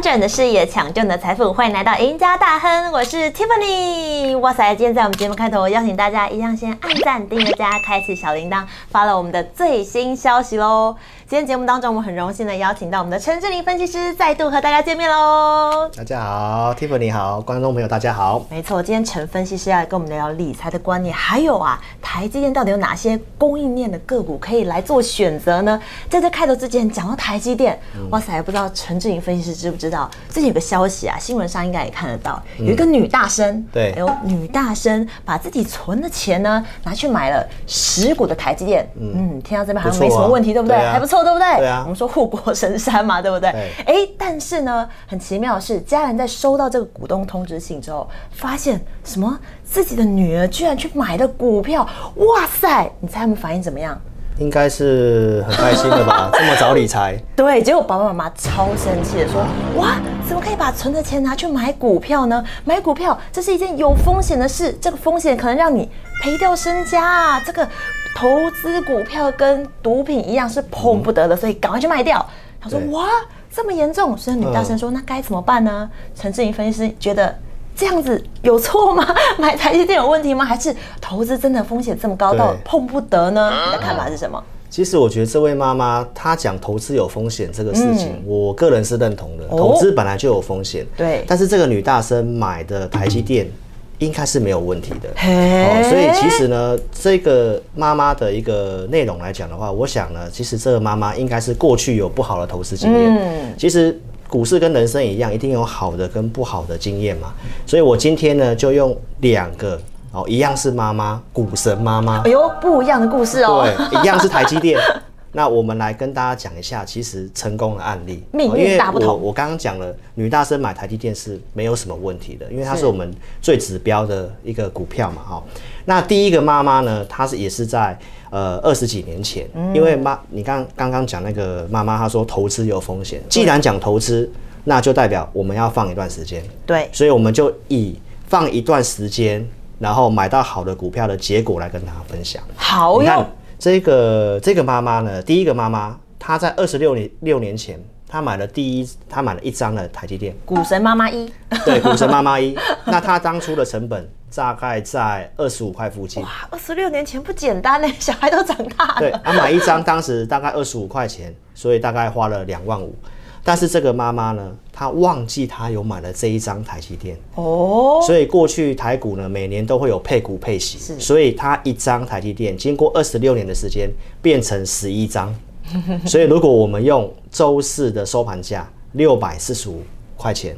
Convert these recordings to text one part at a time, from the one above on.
转你的视野，抢救你的财富，欢迎来到赢家大亨，我是 Tiffany。哇塞，今天在我们节目开头，邀请大家一样先按赞、订阅加开启小铃铛，发了我们的最新消息喽。今天节目当中，我们很荣幸的邀请到我们的陈志玲分析师再度和大家见面喽。大家好，Tiffany 好，观众朋友大家好。没错，今天陈分析师要跟我们聊聊理财的观念，还有啊，台积电到底有哪些供应链的个股可以来做选择呢？在这开头之前，讲到台积电，哇塞，不知道陈志玲分析师知不知道？最近有个消息啊，新闻上应该也看得到，有一个女大生，对还有女大生把自己存的钱呢，拿去买了十股的台积电。嗯，听到这边好像没什么问题，对不对？还不错，对不对？对啊我们说护国神山嘛，对不对？对哎，但是呢，很奇妙的是，家人在收到这个股东通知信之后，发现什么？自己的女儿居然去买了股票，哇塞！你猜他们反应怎么样？应该是很开心的吧？这么早理财，对，结果爸爸妈妈超生气的说：“哇，怎么可以把存的钱拿去买股票呢？买股票这是一件有风险的事，这个风险可能让你赔掉身家啊！这个投资股票跟毒品一样是碰不得的，所以赶快去卖掉。”他说：“哇，这么严重！”所以女大声说：“那该怎么办呢？”陈志颖分析师觉得。这样子有错吗？买台积电有问题吗？还是投资真的风险这么高到碰不得呢？你的看法是什么？其实我觉得这位妈妈她讲投资有风险这个事情，我个人是认同的。投资本来就有风险，对但是这个女大生买的台积电应该是没有问题的。哦，所以其实呢，这个妈妈的一个内容来讲的话，我想呢，其实这个妈妈应该是过去有不好的投资经验。嗯其实股市跟人生一样，一定有好的跟不好的经验嘛。所以我今天呢，就用两个哦，一样是妈妈，股神妈妈哎，呦，不一样的故事哦。对，一样是台积电。那我们来跟大家讲一下，其实成功的案例，命运哦因为大不同。我我刚刚讲了，女大生买台积电是没有什么问题的，因为它是是我们最指标的一个股票嘛，哈。那第一个妈妈呢，她是也是在呃二十几年前，嗯。因为妈，你刚刚刚讲那个妈妈，她说投资有风险，既然讲投资，那就代表我们要放一段时间，对，所以我们就以放一段时间，然后买到好的股票的结果来跟大家分享。好你看哟，这个这个妈妈呢，第一个妈妈，她在二十六年六年前，她买了第一，她买了一张的台积电，股神妈妈一，对，股神妈妈一。那她当初的成本大概在二十五块附近，哇，二十六年前不简单呢，小孩都长大了。对，她买一张当时大概二十五块钱，所以大概花了两万五。但是这个妈妈呢，她忘记她有买了这一张台积电，哦，所以过去台股呢，每年都会有配股配息，所以她一张台积电经过二十六年的时间变成十一张，所以如果我们用周四的收盘价六百四十五块钱，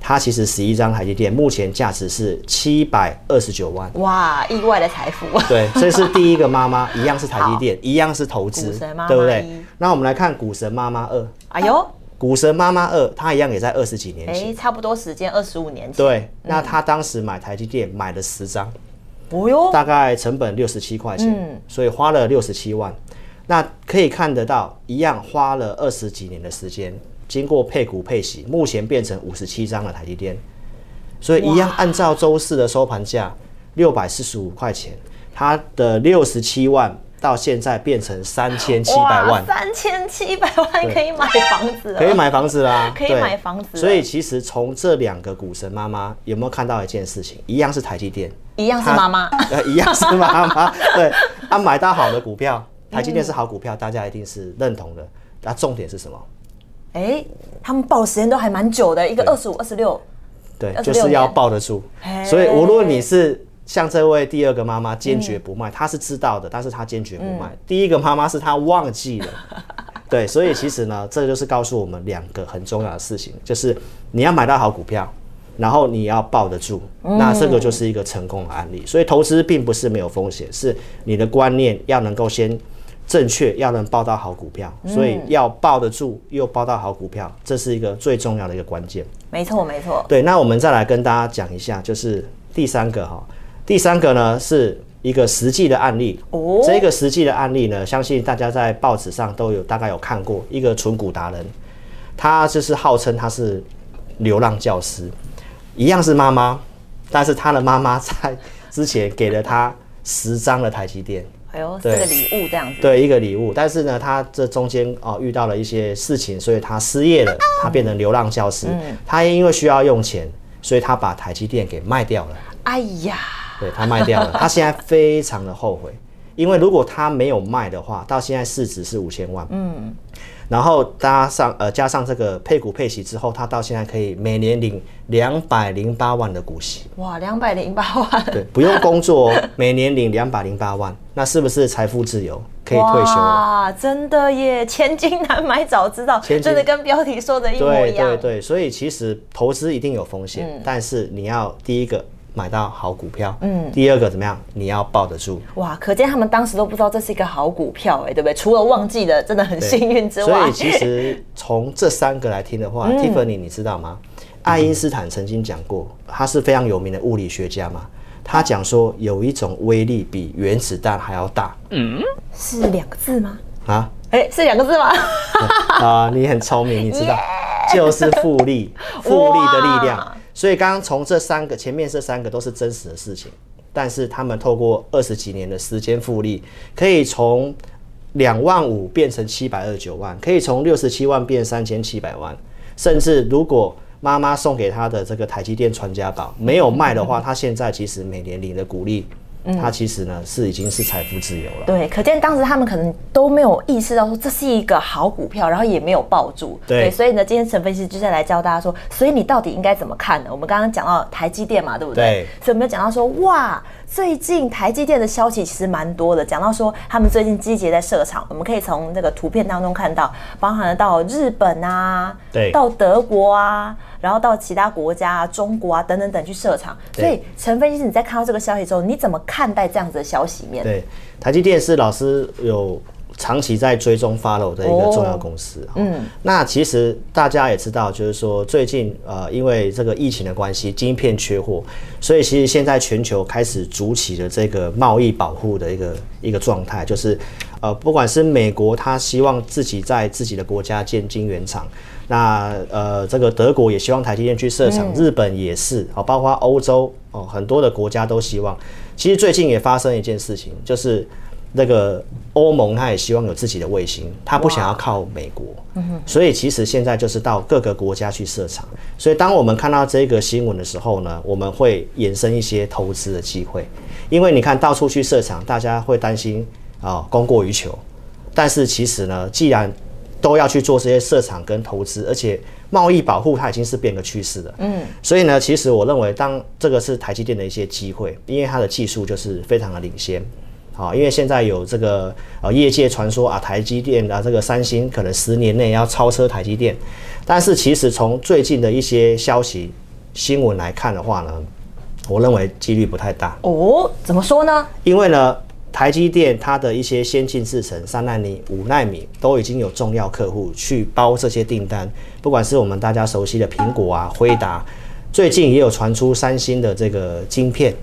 它其实十一张台积电目前价值是七百二十九万。哇，意外的财富。对，这是第一个妈妈，一样是台积电，一样是投资对不对？那我们来看股神妈妈二，哎呦，股神妈妈二，它一样也在二十几年前。哎，差不多时间，二十五年前。，对，那她当时买台积电买了十张，哦哟，大概成本六十七块钱，嗯所以花了六十七万。那可以看得到，一样花了二十几年的时间，经过配股配息，目前变成五十七张的台积电，所以一样按照周四的收盘价六百四十五块钱，它的六十七万到现在变成三千七百万，三千七百万可以买房子了，可以买房子啦，可以买房子所以其实从这两个股神妈妈有没有看到一件事情？一样是台积电，一样是妈妈。呃，一样是妈妈，对，他买到好的股票，台积电是好股票，大家一定是认同的。那重点是什么？哎，他们报时间都还蛮久的，一个二十五、二十六，对，就是要年。抱得住。所以无论你是像这位第二个妈妈坚决不卖，她是知道的，但是她坚决不卖。第一个妈妈是她忘记了。对，所以其实呢，这就是告诉我们两个很重要的事情，就是你要买到好股票，然后你要抱得住，那这个就是一个成功的案例。所以投资并不是没有风险，是你的观念要能够先正确，要能抱到好股票。所以要抱得住又抱到好股票，这是一个最重要的一个关键。没错没错。对，那我们再来跟大家讲一下，就是第三个哈，第三个呢是一个实际的案例。哦这个实际的案例呢，相信大家在报纸上都有大概有看过，一个纯股达人，他就是号称他是流浪教师，一样是妈妈，但是他的妈妈在之前给了他十张的台积电，哎呦，这个礼物这样子。对一个礼物。但是呢，他这中间哦遇到了一些事情，所以他失业了，他变成流浪教师。他也因为需要用钱，所以他把台积电给卖掉了。哎呀，对他卖掉了，他现在非常的后悔，因为如果他没有卖的话，到现在市值是五千万，嗯，然后搭上呃加上这个配股配息之后，他到现在可以每年领两百零八万的股息，哇，两百零八万，对，不用工作哦，每年领两百零八万，那是不是财富自由，可以退休了？哇，真的耶，千金难买早知道，真的跟标题说的一模对一样。对对，所以其实投资一定有风险，嗯。但是你要第一个买到好股票，嗯，第二个怎么样？你要抱得住。哇，可见他们当时都不知道这是一个好股票，哎，对不对？除了忘记的真的很幸运之外，所以其实从这三个来听的话、t i f f a n y 你知道吗？爱因斯坦曾经讲过，他是非常有名的物理学家嘛。他讲说有一种威力比原子弹还要大嗯是两个字吗？啊哎，是两个字吗？啊！你很聪明，你知道，就是复利，复利的力量哇。所以刚刚从这三个前面这三个都是真实的事情，但是他们透过二十几年的时间复利，可以从两万五变成七百二十九万，可以从六十七万变三千七百万，甚至如果妈妈送给他的这个台积电传家宝没有卖的话，他现在其实每年领的股利，他其实呢是已经是财富自由了。对，可见当时他们可能都没有意识到说这是一个好股票，然后也没有抱住。对所以呢，今天陈分析师就是来教大家说，所以你到底应该怎么看呢？我们刚刚讲到台积电嘛，对不对？对所以我们有讲到说，哇，最近台积电的消息其实蛮多的，讲到说他们最近积极在设厂，我们可以从这个图片当中看到，包含了到日本啊，对到德国啊，然后到其他国家啊，中国啊等等等去设厂。所以陈分析师，你在看到这个消息之后，你怎么看待这样子的消息面？对，台积电是老师有长期在追踪 follow 的一个重要公司。嗯，那其实大家也知道，就是说最近呃，因为这个疫情的关系，晶片缺货，所以其实现在全球开始筑起了这个贸易保护的一个一个状态，就是呃，不管是美国，他希望自己在自己的国家建晶圆厂。那呃，这个德国也希望台积电去设厂，日本也是，哦，包括欧洲哦，很多的国家都希望。其实最近也发生一件事情，就是那个欧盟他也希望有自己的卫星，他不想要靠美国，所以其实现在就是到各个国家去设厂。所以当我们看到这个新闻的时候呢，我们会衍生一些投资的机会，因为你看到处去设厂，大家会担心啊供过于求，但是其实呢，既然都要去做这些设厂跟投资，而且贸易保护它已经是变个趋势了。嗯，所以呢，其实我认为当这个是台积电的一些机会，因为它的技术就是非常的领先。好，因为现在有这个呃业界传说啊，台积电啊，这个三星可能十年内要超车台积电，但是其实从最近的一些消息新闻来看的话呢，我认为几率不太大。哦，怎么说呢？因为呢，台积电它的一些先进制程，三纳米、五纳米都已经有重要客户去包这些订单，不管是我们大家熟悉的苹果啊、辉达，最近也有传出三星的这个晶片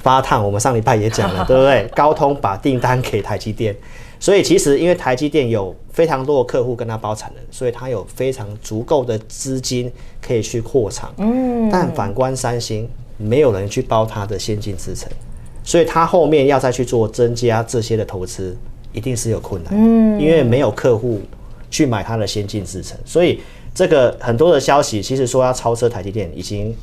发烫，我们上礼拜也讲了，对不对？高通把订单给台积电，所以其实因为台积电有非常多的客户跟他包产能，所以他有非常足够的资金可以去扩厂。嗯，但反观三星，没有人去包它的先进制程。所以他后面要再去做增加这些的投资，一定是有困难，嗯，因为没有客户去买它的先进制程，所以这个很多的消息其实说要超车台积电，已经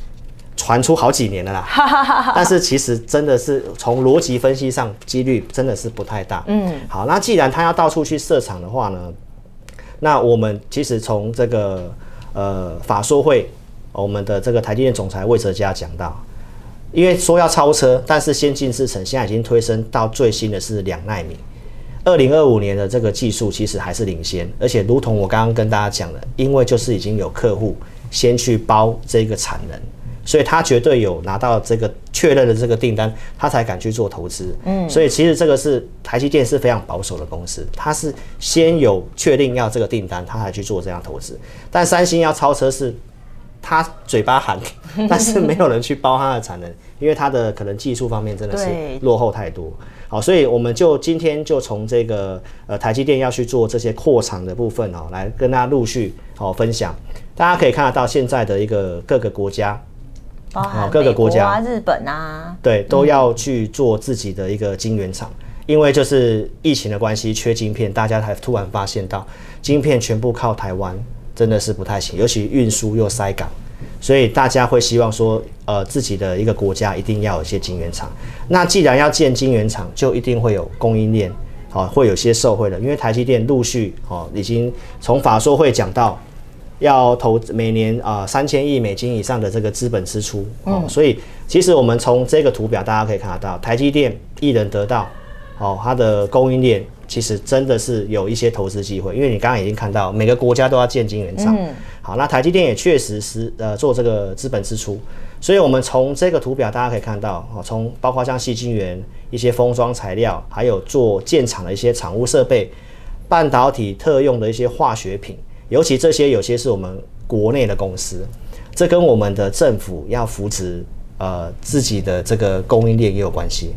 传出好几年了啦，但是其实真的是从逻辑分析上，几率真的是不太大，嗯，好，那既然他要到处去设厂的话呢，那我们其实从这个呃法说会，我们的这个台积电总裁魏哲嘉讲到。因为说要超车，但是先进制程现在已经推升到最新的是两纳米。二零二五年的这个技术其实还是领先，而且如同我刚刚跟大家讲的，因为就是已经有客户先去包这个产能，所以他绝对有拿到这个确认的这个订单，他才敢去做投资。嗯，所以其实这个是台积电是非常保守的公司，它是先有确定要这个订单，他才去做这样投资。但三星要超车是。他嘴巴喊，但是没有人去包他的产能，因为他的可能技术方面真的是落后太多。好，所以我们就今天就从这个呃台积电要去做这些扩厂的部分哦，来跟大家陆续好、分享。大家可以看得到现在的一个各个国家，包含哦各个国家日本啊，对，都要去做自己的一个晶圆厂，因为就是疫情的关系，缺晶片，大家才突然发现到晶片全部靠台湾，真的是不太行，尤其运输又塞港，所以大家会希望说，呃，自己的一个国家一定要有一些晶圆厂。那既然要建晶圆厂，就一定会有供应链，好、会有些受惠的，因为台积电陆续哦，已经从法说会讲到。要投每年啊三千亿美金以上的这个资本支出哦，所以其实我们从这个图表大家可以看得到，台积电一人得到哦，它的供应链其实真的是有一些投资机会，因为你刚刚已经看到每个国家都要建晶圆厂，好，那台积电也确实是呃做这个资本支出，所以我们从这个图表大家可以看到哦，从包括像细晶圆、一些封装材料，还有做建厂的一些厂务设备、半导体特用的一些化学品。尤其这些有些是我们国内的公司，这跟我们的政府要扶持呃自己的这个供应链也有关系。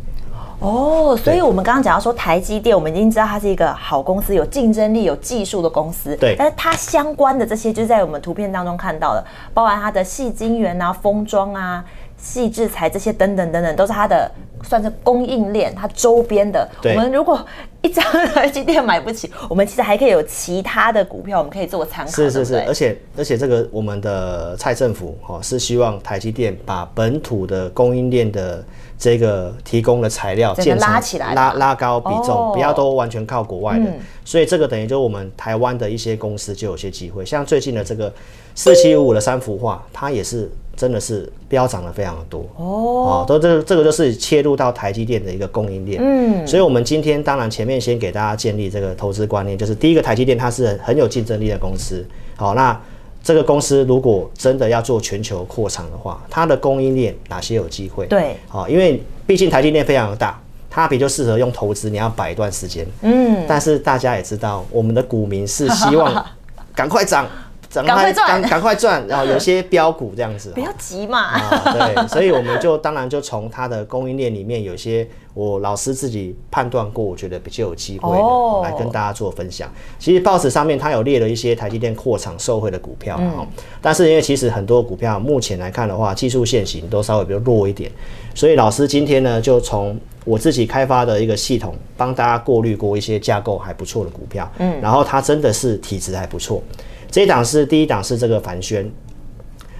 哦，所以我们刚刚讲到说台积电，我们已经知道它是一个好公司，有竞争力、有技术的公司。对但是它相关的这些，就是在我们图片当中看到的，包含它的细晶圆啊、封装啊、细制材这些等等等等，都是它的算是供应链，它周边的。我们如果一张台积电买不起，我们其实还可以有其他的股票，我们可以做参考。是是是，对对而且而且这个我们的蔡政府哦是希望台积电把本土的供应链的这个提供的材料建拉起来拉拉高比重，哦不要都完全靠国外的。嗯所以这个等于就是我们台湾的一些公司就有些机会，像最近的这个四七五五的三幅画，它也是真的是飙涨了非常的多哦，都这个这个就是切入到台积电的一个供应链。嗯，所以我们今天当然前面先给大家建立这个投资观念，就是第一个台积电它是很有竞争力的公司。好，那这个公司如果真的要做全球扩厂的话，它的供应链哪些有机会？对，好，因为毕竟台积电非常的大，它比较适合用投资，你要摆一段时间。嗯，但是大家也知道，我们的股民是希望 赶快涨，赶赶快赚赶赶快赚，然后有些标股这样子。不要急嘛。啊，对，所以我们就当然就从它的供应链里面有些我老师自己判断过，我觉得比较有机会的，哦来跟大家做分享。其实报纸上面它有列了一些台积电扩厂受惠的股票，嗯哈、但是因为其实很多股票目前来看的话，技术线型都稍微比较弱一点，所以老师今天呢就从我自己开发的一个系统，帮大家过滤过一些架构还不错的股票，嗯，然后它真的是体质还不错。这一档是第一档是这个凡轩，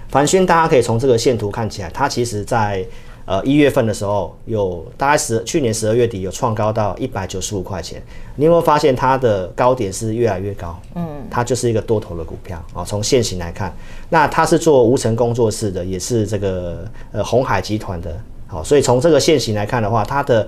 凡轩大家可以从这个线图看起来，它其实在呃一月份的时候有大概十去年十二月底有创高到一百九十五块钱，你有没有发现它的高点是越来越高？嗯，它就是一个多头的股票啊。从现形来看，那它是做无尘工作室的，也是这个呃红海集团的，好，所以从这个现形来看的话，它的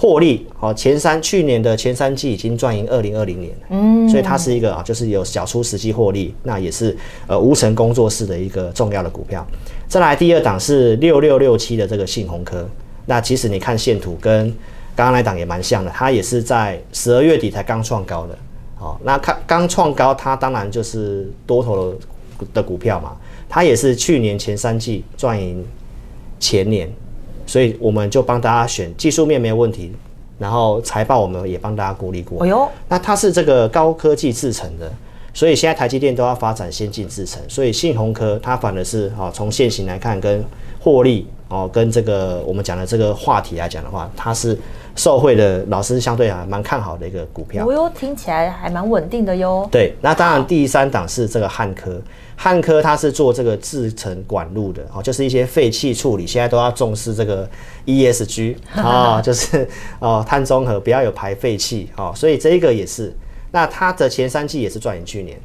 获利，好，前三去年的前三季已经赚赢二零二零年，嗯，所以它是一个啊，就是有小出实际获利，那也是呃无尘工作室的一个重要的股票。再来第二档是六六六七的这个信鸿科，那其实你看线图跟刚刚那档也蛮像的，它也是在十二月底才刚创高的，好，那看刚创高，它当然就是多头的的股票嘛，它也是去年前三季赚赢前年，所以我们就帮大家选技术面没有问题，然后财报我们也帮大家鼓励过。哎呦，那它是这个高科技制成的，所以现在台积电都要发展先进制成，所以信鸿科它反而是啊从现行来看跟获利哦跟这个我们讲的这个话题来讲的话，它是受惠的，老师相对还蛮看好的一个股票。哦哟，听起来还蛮稳定的哟。对，那当然第三档是这个汉科，汉科它是做这个制成管路的哦，就是一些废气处理，现在都要重视这个 ESG 哦，就是哦碳中和，不要有排废气哦，所以这个也是。那它的前三季也是赚赢去年。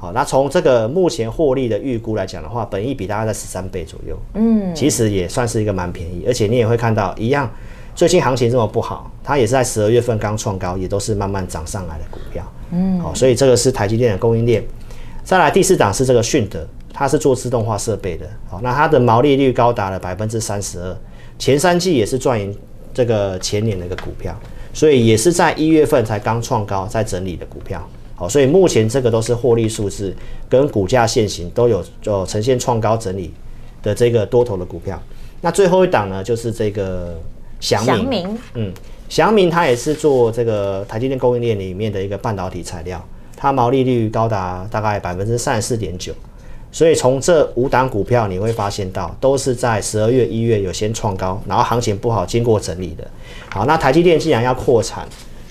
好，那从这个目前获利的预估来讲的话，本益比大概在十三倍左右，嗯，其实也算是一个蛮便宜，而且你也会看到一样，最近行情这么不好，它也是在十二月份刚创高，也都是慢慢涨上来的股票，嗯，好，所以这个是台积电的供应链。再来第四档是这个迅德，它是做自动化设备的，好，那它的毛利率高达了百分之三十二，前三季也是赚赢这个前年的一个股票，所以也是在一月份才刚创高，在整理的股票。好，所以目前这个都是获利数字跟股价现行都有就呈现创高整理的这个多头的股票。那最后一档呢，就是这个祥明，祥明嗯，祥明它也是做这个台积电供应链里面的一个半导体材料，它毛利率高达大概百分之三十四点九，所以从这五档股票你会发现到，都是在十二月、一月有先创高，然后行情不好，经过整理的。好，那台积电既然要扩产，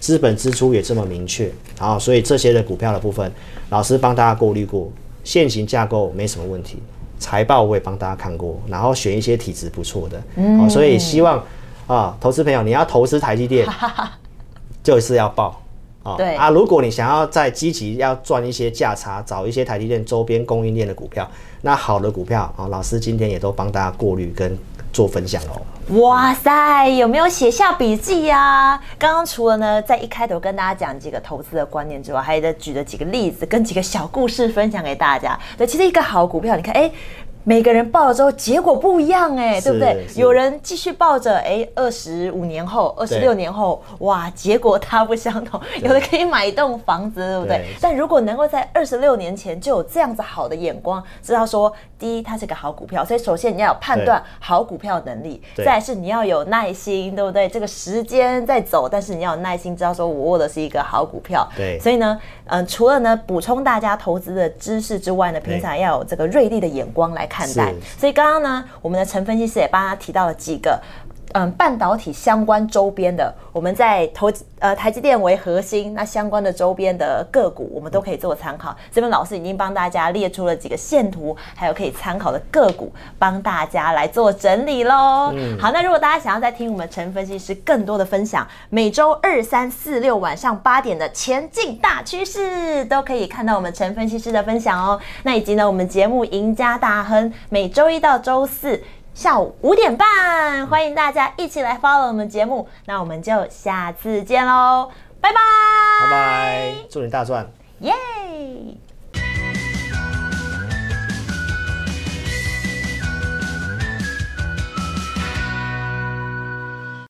资本支出也这么明确，好，所以这些的股票的部分，老师帮大家过滤过，现行架构没什么问题，财报我也帮大家看过，然后选一些体质不错的，好，所以希望啊，投资朋友你要投资台积电，就是要报。啊对啊，如果你想要再积极要赚一些价差，找一些台积电周边供应链的股票，那好的股票啊，老师今天也都帮大家过滤跟做分享哦。哇塞，有没有写下笔记呀、刚刚除了呢，在一开头跟大家讲几个投资的观念之外，还在举了几个例子跟几个小故事分享给大家。对，其实一个好股票，你看，哎。每个人报了之后，结果不一样哎，对不对？有人继续抱着，哎，二十五年后、二十六年后，哇，结果大不相同。有的可以买一栋房子，对不对？对但如果能够在二十六年前就有这样子好的眼光，知道说，第一，它是个好股票，所以首先你要有判断好股票能力，再是你要有耐心，对不对？这个时间在走，但是你要有耐心，知道说我握的是一个好股票。对所以呢，嗯，除了呢补充大家投资的知识之外呢，平常要有这个锐利的眼光来看待。所以刚刚呢，我们的陈分析师也帮他提到了几个。嗯，半导体相关周边的，我们在投呃台积电为核心，那相关的周边的个股，我们都可以做参考。这边老师已经帮大家列出了几个线图，还有可以参考的个股，帮大家来做整理喽。好，那如果大家想要再听我们陈分析师更多的分享，每周二、三、四、六晚上八点的前进大趋势，都可以看到我们陈分析师的分享哦。那以及呢，我们节目赢家大亨每周一到周四。下午五点半，欢迎大家一起来 follow 我们节目，那我们就下次见喽，拜拜，拜拜，祝你大赚。耶！